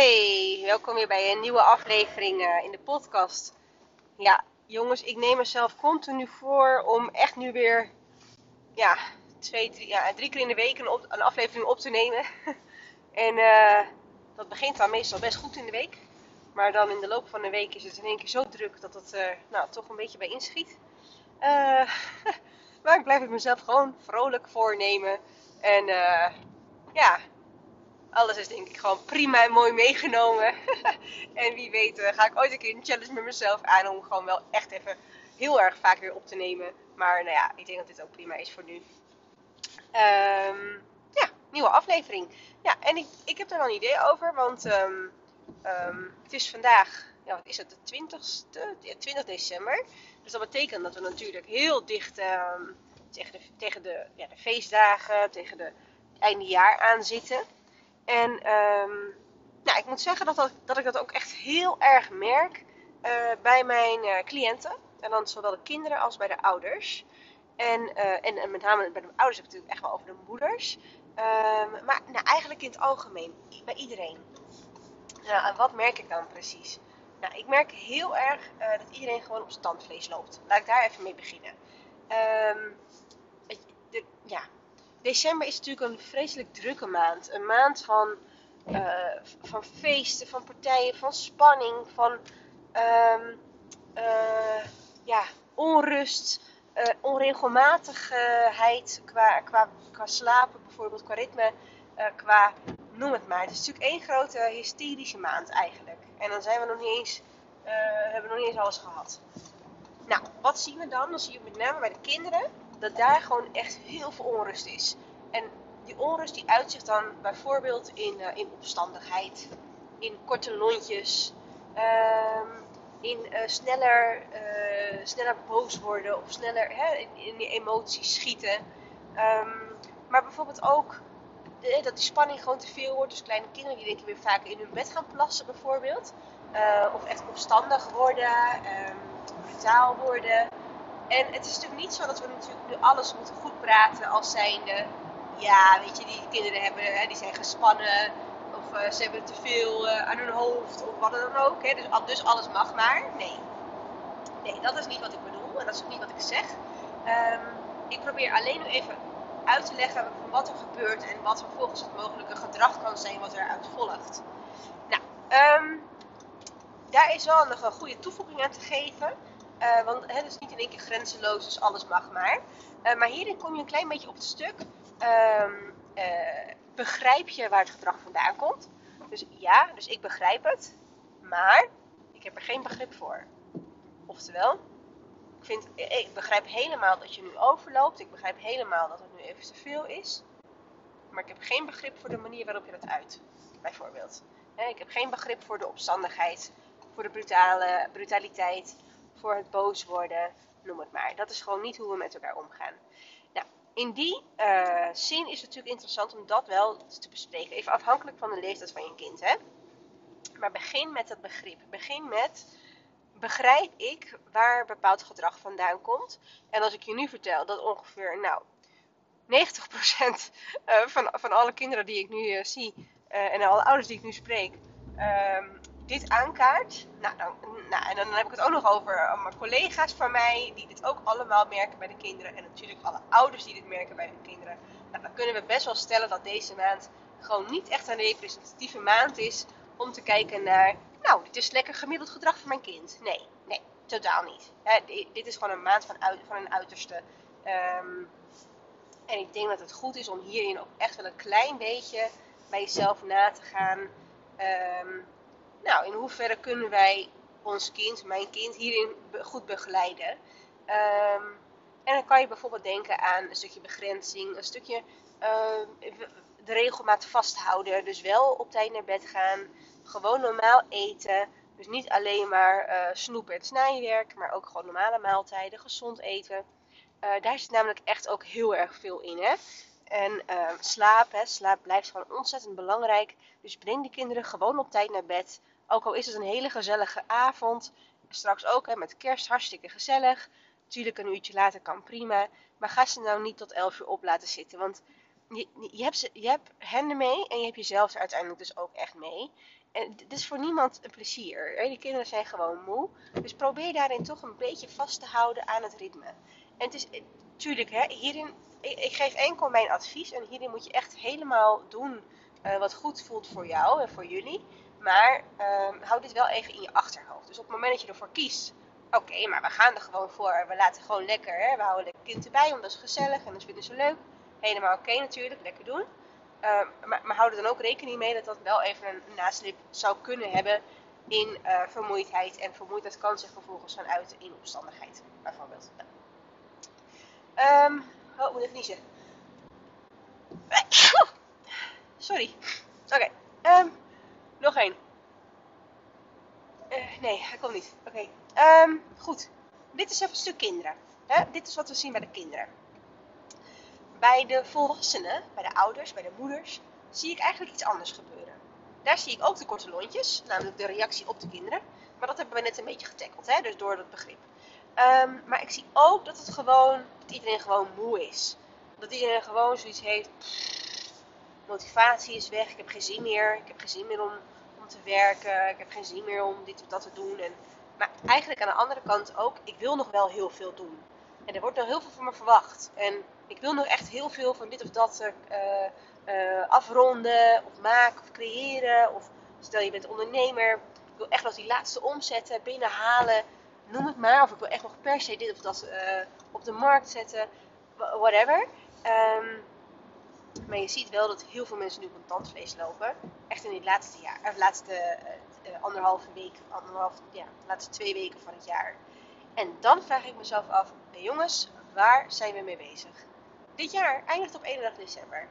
Hey, welkom weer bij een nieuwe aflevering uh, in de podcast. Ja, jongens, ik neem mezelf continu voor om echt nu weer ja, twee, drie, ja, drie keer in de week een, een aflevering op te nemen. en uh, dat begint dan meestal best goed in de week. Maar dan in de loop van de week is het in één keer zo druk dat het uh, nou, toch een beetje bij inschiet. maar ik blijf het mezelf gewoon vrolijk voornemen. En ja, alles is denk ik gewoon prima en mooi meegenomen. en wie weet uh, ga ik ooit een keer een challenge met mezelf aan om gewoon wel echt even heel erg vaak weer op te nemen. Maar nou ja, ik denk dat dit ook prima is voor nu. Um, ja, nieuwe aflevering. Ja, en ik, ik heb er wel een idee over, want um, um, het is vandaag, ja, wat is het, de 20ste, 20 december. Dus dat betekent dat we natuurlijk heel dicht tegen, de, tegen de, ja, de feestdagen, tegen de einde jaar aan zitten. En um, nou, ik moet zeggen dat, dat, ik dat ook echt heel erg merk uh, bij mijn uh, cliënten. En dan zowel de kinderen als bij de ouders. En, uh, en, en, met name bij de ouders heb ik het natuurlijk echt wel over de moeders. Um, maar nou, eigenlijk in het algemeen, bij iedereen. Nou, en wat merk ik dan precies? Nou, ik merk heel erg dat iedereen gewoon op standvlees loopt. Laat ik daar even mee beginnen. Um, de, ja, december is natuurlijk een vreselijk drukke maand. Een maand van, uh, van feesten, van partijen, van spanning, van um, uh, ja, onrust, uh, onregelmatigheid qua, qua, qua slapen bijvoorbeeld, qua ritme, qua noem het maar. Het is natuurlijk één grote hysterische maand eigenlijk. En dan zijn we nog niet eens, hebben we nog niet eens alles gehad. Nou, wat zien we dan? Dan zie je met name bij de kinderen dat daar gewoon echt heel veel onrust is. En die onrust die uitzicht dan bijvoorbeeld in, uh, in opstandigheid, in korte lontjes, um, in uh, sneller, uh, sneller boos worden of sneller hè, in, emoties schieten. Um, maar bijvoorbeeld ook dat die spanning gewoon te veel wordt. Dus kleine kinderen die denken weer vaak in hun bed gaan plassen bijvoorbeeld. of echt opstandig worden, um, brutaal worden. En het is natuurlijk niet zo dat we natuurlijk nu alles moeten goed praten als zijnde. Ja, weet je, die kinderen hebben, hè, die zijn gespannen. Of uh, ze hebben te veel uh, aan hun hoofd. Of wat dan ook. Hè. Dus, dus, alles mag maar. Nee. Nee, dat is niet wat ik bedoel. En dat is ook niet wat ik zeg. Um, ik probeer alleen nu even uit te leggen wat er gebeurt. En wat vervolgens het mogelijke gedrag kan zijn wat eruit volgt. Nou, um, daar is wel nog een goede toevoeging aan te geven. Uh, want het is niet in één keer grenzeloos, dus alles mag maar. Uh, maar hierin kom je een klein beetje op het stuk. Um, uh, begrijp je waar het gedrag vandaan komt? Dus ja, dus ik begrijp het. Maar ik heb er geen begrip voor. Oftewel, ik, vind, ik begrijp helemaal dat je nu overloopt. Ik begrijp helemaal dat het nu even te veel is. Maar ik heb geen begrip voor de manier waarop je dat uit. Bijvoorbeeld. Ik heb geen begrip voor de opstandigheid, voor de brutale, brutaliteit voor het boos worden, noem het maar. Dat is gewoon niet hoe we met elkaar omgaan. Nou, in die uh, zin is het natuurlijk interessant om dat wel te bespreken. Even afhankelijk van de leeftijd van je kind, hè. Maar begin met het begrip. Begin met, begrijp ik waar bepaald gedrag vandaan komt? En als ik je nu vertel dat ongeveer, nou, 90% uh, van, van alle kinderen die ik nu uh, zie en alle ouders die ik nu spreek, um, dit aankaart. Nou, dan, nou, en dan heb ik het ook nog over uh, mijn collega's van mij, die dit ook allemaal merken bij de kinderen. En natuurlijk alle ouders die dit merken bij hun kinderen. Nou, dan kunnen we best wel stellen dat deze maand gewoon niet echt een representatieve maand is om te kijken naar, nou, dit is lekker gemiddeld gedrag van mijn kind. Nee, nee, totaal niet. dit is gewoon een maand van, van een uiterste. Um, en ik denk dat het goed is om hierin ook echt wel een klein beetje bij jezelf na te gaan. Um, nou, in hoeverre kunnen wij ons kind, mijn kind, hierin goed begeleiden? Um, en dan kan je bijvoorbeeld denken aan een stukje begrenzing, een stukje uh, de regelmaat vasthouden. Dus wel op tijd naar bed gaan, gewoon normaal eten. Dus niet alleen maar uh, snoep en snijwerk, maar ook gewoon normale maaltijden, gezond eten. Uh, daar zit namelijk echt ook heel erg veel in. Hè? En uh, slaap, hè, slaap blijft gewoon ontzettend belangrijk. Dus breng de kinderen gewoon op tijd naar bed. Ook al is het een hele gezellige avond. Straks ook hè, met kerst hartstikke gezellig. Tuurlijk een uurtje later kan prima. Maar ga ze nou niet tot 11 uur op laten zitten. Want je, je, hebt, ze, je hebt hen ermee en je hebt jezelf er uiteindelijk dus ook echt mee. en dit is voor niemand een plezier. Hè? Die kinderen zijn gewoon moe. Dus probeer daarin toch een beetje vast te houden aan het ritme. En het is, natuurlijk, hè, hierin, ik, geef enkel mijn advies. En hierin moet je echt helemaal doen uh, wat goed voelt voor jou en voor jullie. Maar uh, hou dit wel even in je achterhoofd. Dus op het moment dat je ervoor kiest, oké, maar we gaan er gewoon voor. We laten gewoon lekker, hè, we houden lekker kind erbij, omdat het is gezellig en dat vinden ze leuk. Helemaal oké natuurlijk, lekker doen. Uh, maar, maar hou er dan ook rekening mee dat dat wel even een naslip zou kunnen hebben in uh, vermoeidheid. En vermoeidheid kan zich vervolgens gaan uiten in opstandigheid, bijvoorbeeld. Um, oh, ik moet even niezen. Sorry. Oké. Ehm, nog één. Uh, nee, hij komt niet. Oké. Um, goed. Dit is even een stuk kinderen. Hè? Dit is wat we zien bij de kinderen. Bij de volwassenen, bij de ouders, bij de moeders, zie ik eigenlijk iets anders gebeuren. Daar zie ik ook de korte lontjes, namelijk de reactie op de kinderen. Maar dat hebben we net een beetje getackeld, hè? dus door dat begrip. Um, maar ik zie ook dat, het gewoon, dat iedereen gewoon moe is. Dat iedereen gewoon zoiets heeft. motivatie is weg, ik heb geen zin meer. Ik heb geen zin meer om, om te werken. Ik heb geen zin meer om dit of dat te doen. En, maar eigenlijk aan de andere kant ook, ik wil nog wel heel veel doen. En er wordt nog heel veel van me verwacht. En ik wil nog echt heel veel van dit of dat uh, uh, afronden, of maken, of creëren. Of stel je bent ondernemer, ik wil echt nog die laatste omzetten binnenhalen. Noem het maar. Of ik wil echt nog per se dit of dat uh, op de markt zetten. Whatever. Um, maar je ziet wel dat heel veel mensen nu op een tandvlees lopen. Echt in dit laatste jaar, of laatste anderhalve week, anderhalf, ja, de laatste twee weken van het jaar. En dan vraag ik mezelf af, hey jongens, waar zijn we mee bezig? Dit jaar eindigt op 31 december.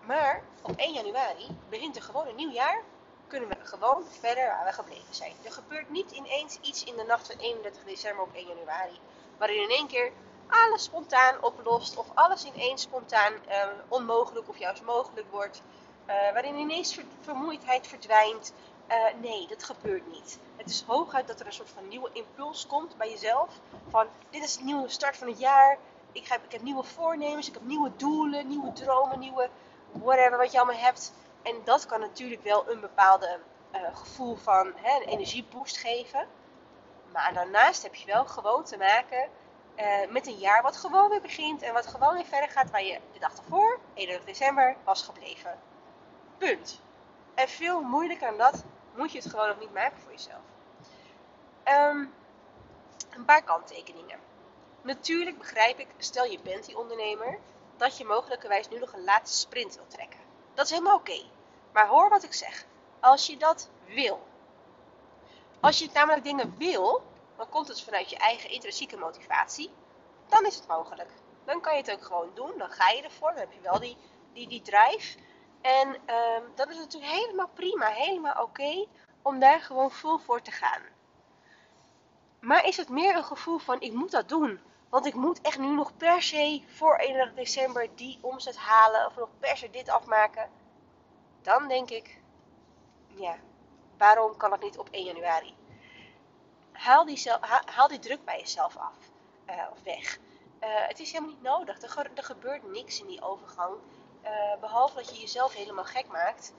Maar op 1 januari begint er gewoon een nieuw jaar. Kunnen we gewoon verder waar we gebleven zijn. Er gebeurt niet ineens iets in de nacht van 31 december op 1 januari. Waarin in één keer alles spontaan oplost. Of alles ineens spontaan uh, onmogelijk of juist mogelijk wordt. Uh, waarin ineens ver vermoeidheid verdwijnt. Uh, nee, dat gebeurt niet. Het is hooguit dat er een soort van nieuwe impuls komt bij jezelf. Van dit is de nieuwe start van het jaar. Ik heb, ik heb nieuwe voornemens, ik heb nieuwe doelen, nieuwe dromen, nieuwe whatever wat je allemaal hebt. En dat kan natuurlijk wel een bepaalde uh, gevoel van hè, energieboost geven. Maar daarnaast heb je wel gewoon te maken uh, met een jaar wat gewoon weer begint en wat gewoon weer verder gaat waar je de dag ervoor, 31 december, was gebleven. Punt. En veel moeilijker dan dat moet je het gewoon nog niet maken voor jezelf. Um, een paar kanttekeningen. Natuurlijk begrijp ik, stel je bent die ondernemer, dat je mogelijkerwijs nu nog een laatste sprint wil trekken. Dat is helemaal oké. Maar hoor wat ik zeg. Als je dat wil. Als je namelijk dingen wil, dan komt het vanuit je eigen intrinsieke motivatie. Dan is het mogelijk. Dan kan je het ook gewoon doen. Dan ga je ervoor. Dan heb je wel die, die, die drive. En um, dan is het natuurlijk helemaal prima. Helemaal oké om daar gewoon vol voor te gaan. Maar is het meer een gevoel van ik moet dat doen? Want ik moet echt nu nog per se voor 31 december die omzet halen. Of nog per se dit afmaken. Dan denk ik, ja, waarom kan dat niet op 1 januari? Haal die, haal die druk bij jezelf af. Uh, of weg. Uh, het is helemaal niet nodig. Er, gebeurt niks in die overgang. Uh, behalve dat je jezelf helemaal gek maakt.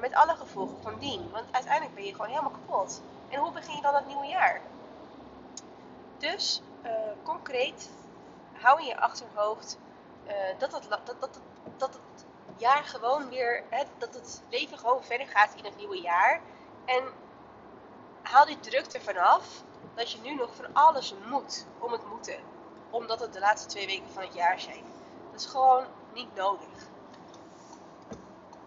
met alle gevolgen van dien. Want uiteindelijk ben je gewoon helemaal kapot. En hoe begin je dan het nieuwe jaar? Dus uh, concreet, hou in je achterhoofd uh, dat, het, dat, dat, dat het jaar gewoon weer, hè, dat het leven gewoon verder gaat in het nieuwe jaar. En haal die druk ervan af dat je nu nog van alles moet om het moeten. Omdat het de laatste twee weken van het jaar zijn. Dat is gewoon niet nodig.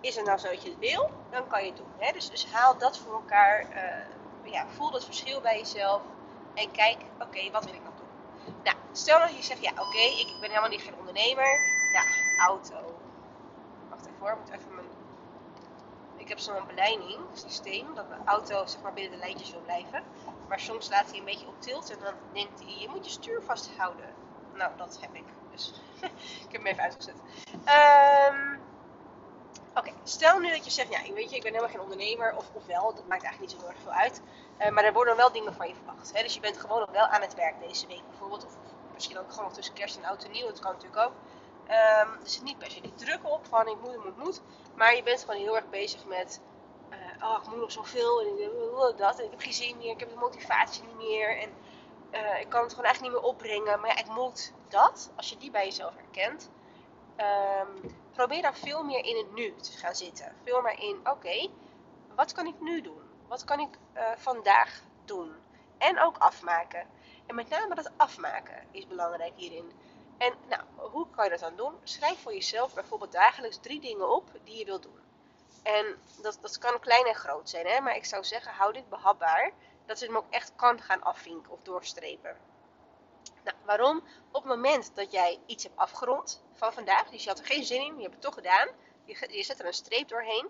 Is het nou zo dat je wil, dan kan je het doen. Hè? Dus, dus haal dat voor elkaar. Uh, ja, voel dat verschil bij jezelf. En kijk, oké, wat wil ik nog? Nou, stel dat je zegt, ja, oké, ik ben helemaal niet geen ondernemer. Ja, auto. Wacht even ik moet even mijn... Ik heb zo'n systeem, dat mijn auto zeg maar binnen de lijntjes wil blijven. Maar soms laat hij een beetje op tilt en dan denkt hij, je moet je stuur vasthouden. Nou, dat heb ik. Dus ik heb hem even uitgezet. Um, Oké, stel nu dat je zegt, ja, weet je, ik ben helemaal geen ondernemer, of, wel, dat maakt eigenlijk niet zo heel erg veel uit. Uh, maar er worden wel dingen van je verwacht. Hè? Dus je bent gewoon nog wel aan het werk deze week bijvoorbeeld, of, misschien ook gewoon nog tussen kerst en oud en nieuw, dat kan natuurlijk ook. Um, er zit niet per se die druk op van ik moet, moet, moet. Maar je bent gewoon heel erg bezig met uh, oh, ik moet nog zoveel en ik wil dat en ik heb geen zin meer, ik heb de motivatie niet meer en eh, ik kan het gewoon eigenlijk niet meer opbrengen. Maar ja, ik moet dat, als je die bij jezelf herkent, ehm, probeer dan veel meer in het nu te gaan zitten. Veel meer in, oké, wat kan ik nu doen? Wat kan ik uh, vandaag doen? En ook afmaken. En met name dat afmaken is belangrijk hierin. En nou, hoe kan je dat dan doen? Schrijf voor jezelf bijvoorbeeld dagelijks drie dingen op die je wilt doen. En dat, dat kan klein en groot zijn, hè? maar ik zou zeggen, hou dit behapbaar. Dat je hem ook echt kan gaan afvinken of doorstrepen. Nou, waarom? Op het moment dat jij iets hebt afgerond van vandaag, dus je had er geen zin in, je hebt het toch gedaan, je, je zet er een streep doorheen,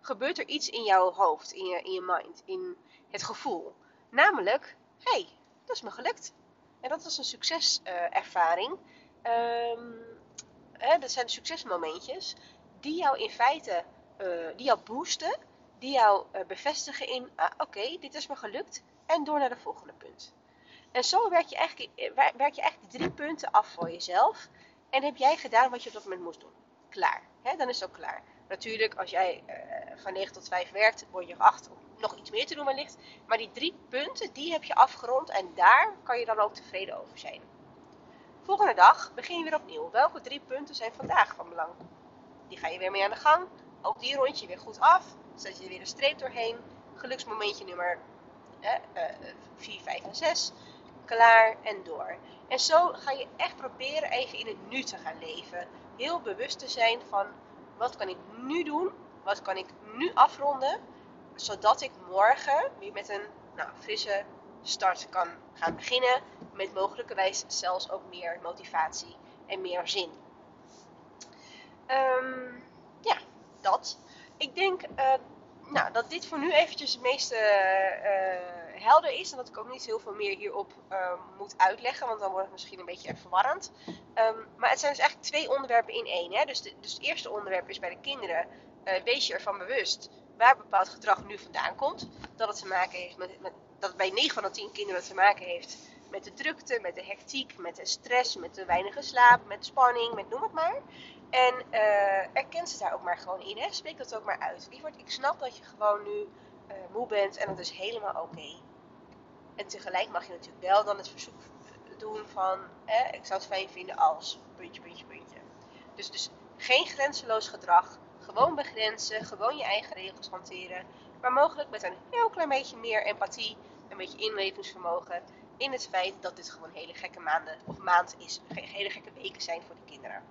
gebeurt er iets in jouw hoofd, in je, in je mind, in het gevoel. Namelijk, hé, hey, dat is me gelukt. En dat is een succeservaring. Uh, dat zijn succesmomentjes die jou in feite, uh, die jou boosten, die jou uh, bevestigen in, ah, oké, dit is me gelukt. En door naar de volgende punt. En zo werk je, eigenlijk, eh, werk je eigenlijk drie punten af voor jezelf. En heb jij gedaan wat je op dat moment moest doen. Klaar. dan is het ook klaar. Natuurlijk, als jij uh, van 9 tot 5 werkt, word je geacht om nog iets meer te doen wellicht. Maar die drie punten, die heb je afgerond en daar kan je dan ook tevreden over zijn. Volgende dag begin je weer opnieuw. Welke drie punten zijn vandaag van belang? Die ga je weer mee aan de gang. Ook die rond je weer goed af. Zet je er weer een streep doorheen. Geluksmomentje nummer eh, 4, 5 en 6. Klaar en door. En zo ga je echt proberen even in het nu te gaan leven. Heel bewust te zijn van wat kan ik nu doen? Wat kan ik nu afronden? Zodat ik morgen weer met een nou, frisse start kan gaan beginnen. Met mogelijkerwijs zelfs ook meer motivatie en meer zin. Um, ja, dat. Ik denk uh, nou, dat dit voor nu eventjes het meeste uh, helder is. En dat ik ook niet heel veel meer hierop uh, moet uitleggen. Want dan wordt het misschien een beetje verwarrend. Um, maar het zijn dus eigenlijk twee onderwerpen in één. Hè? Dus, dus het eerste onderwerp is bij de kinderen. wees je ervan bewust waar bepaald gedrag nu vandaan komt. Dat het te maken heeft met, met dat het bij 9 van de 10 kinderen te maken heeft met de drukte, met de hectiek, met de stress, met de weinige slaap, met spanning, met noem het maar. En uh, erken ze daar ook maar gewoon in. Spreek dat ook maar uit. Lieverd, ik snap dat je gewoon nu uh, moe bent en dat is helemaal oké. En tegelijk mag je natuurlijk wel dan het verzoek doen van, eh, ik zou het fijn vinden als, puntje, puntje, puntje. Dus, dus geen grenzeloos gedrag, gewoon begrenzen, gewoon je eigen regels hanteren. Maar mogelijk met een heel klein beetje meer empathie, een beetje inlevingsvermogen in het feit dat dit gewoon hele gekke maanden of maand is, hele gekke weken zijn voor de kinderen.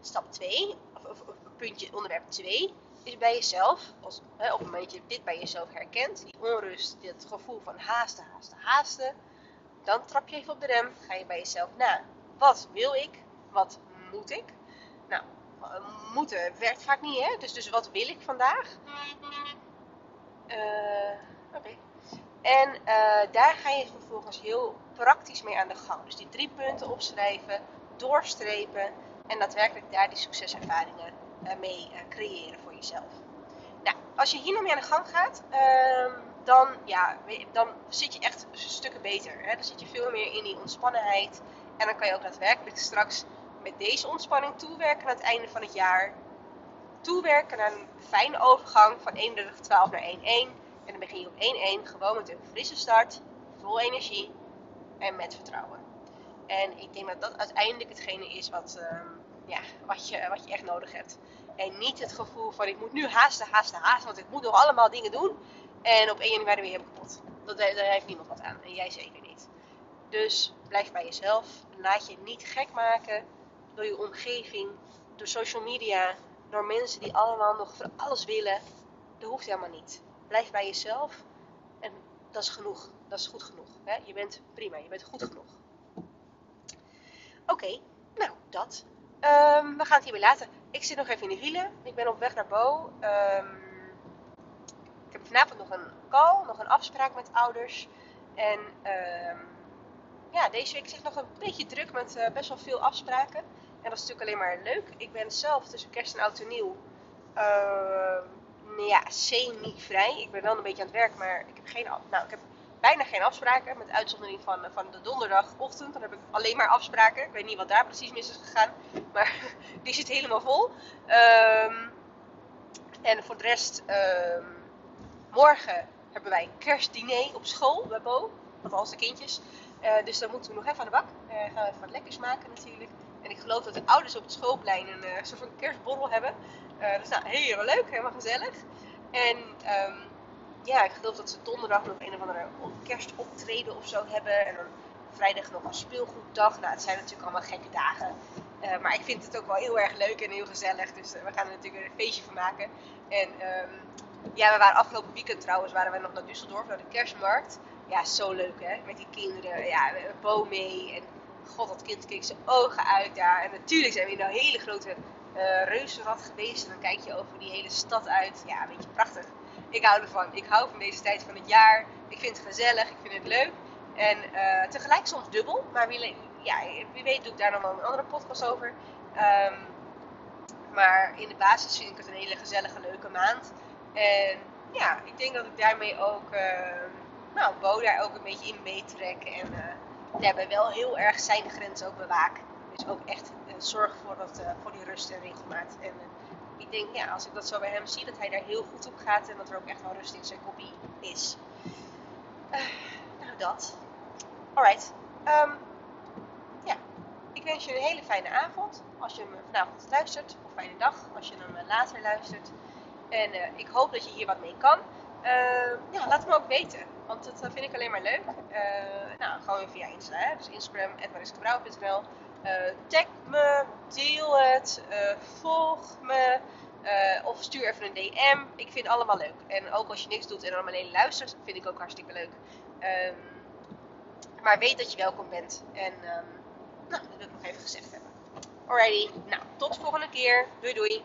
Stap 2, of, of, of, puntje onderwerp 2, is bij jezelf, als, hè, op het moment dat je dit bij jezelf herkent, die onrust, dit gevoel van haasten, haasten, haasten, dan trap je even op de rem, ga je bij jezelf na. Wat wil ik? Wat moet ik? Nou, moeten werkt vaak niet, hè? Dus, dus wat wil ik vandaag? Uh, Oké. En uh, daar ga je vervolgens heel praktisch mee aan de gang. Dus die drie punten opschrijven, doorstrepen en daadwerkelijk daar die succeservaringen mee creëren voor jezelf. Nou, als je hier nog mee aan de gang gaat, ehm, dan, ja, dan zit je echt stukken beter. Dan zit je veel meer in die ontspannenheid. En dan kan je ook daadwerkelijk straks met deze ontspanning toewerken aan het einde van het jaar. Toewerken naar een fijne overgang van 31-12 naar 1-1. En dan begin je op 1-1 gewoon met een frisse start, vol energie en met vertrouwen. En ik denk dat dat uiteindelijk hetgene is wat, uh, ja, wat, je, wat je echt nodig hebt. En niet het gevoel van ik moet nu haasten, haasten, haasten, want ik moet nog allemaal dingen doen. En op 1 januari weer helemaal kapot. Dat, daar heeft niemand wat aan. En jij zeker niet. Dus blijf bij jezelf. Laat je niet gek maken door je omgeving, door social media, door mensen die allemaal nog van alles willen. Dat hoeft helemaal niet. Blijf bij jezelf en dat is genoeg. Dat is goed genoeg. Hè? Je bent prima, je bent goed genoeg. Oké, nou dat. Um, we gaan het hierbij laten. Ik zit nog even in de wielen. Ik ben op weg naar Bo. Um, ik heb vanavond nog een call, nog een afspraak met ouders. En um, ja, deze week zit nog een beetje druk met uh, best wel veel afspraken. En dat is natuurlijk alleen maar leuk. Ik ben zelf tussen kerst en oud en nieuw uh, ja, semi-vrij. Ik ben wel een beetje aan het werk, maar ik heb, geen, nou, ik heb bijna geen afspraken. Met uitzondering van, van de donderdagochtend. Dan heb ik alleen maar afspraken. Ik weet niet wat daar precies mis is gegaan. Maar die zit helemaal vol. Um, En voor de rest, ehm, morgen hebben wij een kerstdiner op school bij Bo. Althans de kindjes. Uh, dus dan moeten we nog even aan de bak. Uh, gaan we even wat lekkers maken natuurlijk. En ik geloof dat de ouders op het schoolplein een uh, soort van kerstborrel hebben. dus nou, helemaal leuk, helemaal gezellig. En um, ja, ik geloof dat ze donderdag nog een of andere kerstoptreden of zo hebben. En dan vrijdag nog een speelgoeddag. Nou, het zijn natuurlijk allemaal gekke dagen. Uh, maar ik vind het ook wel heel erg leuk en heel gezellig. Dus uh, we gaan er natuurlijk een feestje van maken. En um, ja, we waren afgelopen weekend trouwens, waren we nog naar Düsseldorf, naar de kerstmarkt. Ja, zo leuk hè, met die kinderen. Ja, Bo mee. En god, dat kind keek zijn ogen uit daar. En natuurlijk zijn we in een hele grote uh, reuzenrad geweest. En dan kijk je over die hele stad uit. Ja, weet je, prachtig. Ik hou ervan. Ik hou van deze tijd van het jaar. Ik vind het gezellig. Ik vind het leuk. En uh, tegelijk soms dubbel. Maar wie, ja, wie weet doe ik daar nog wel een andere podcast over. Um, maar in de basis vind ik het een hele gezellige, leuke maand. En ja, ik denk dat ik daarmee ook, uh, nou, Bo daar ook een beetje in meetrek. En uh, daarbij wel heel erg zijn grenzen ook bewaak. Dus ook echt uh, zorg voor, dat, voor die rust en regelmaat. En ik denk, ja, als ik dat zo bij hem zie, dat hij daar heel goed op gaat. En dat er ook echt wel rust in zijn kopie is. nou, dat. Alright. Um, ja, ik wens je een hele fijne avond. Als je me vanavond luistert. Of fijne dag als je hem later luistert. En uh, ik hoop dat je hier wat mee kan. Uh, ja, laat me ook weten. Want dat vind ik alleen maar leuk. Nou, gewoon via Insta. Hè? Dus Instagram, mariskebrouw.nl. tag me, deel het, volg me. of stuur even een DM. Ik vind het allemaal leuk. En ook als je niks doet en dan alleen luistert, vind ik ook hartstikke leuk. Um, maar weet dat je welkom bent. En um, nou, dat wil ik nog even gezegd hebben. Alrighty, nou, tot de volgende keer. Doei doei.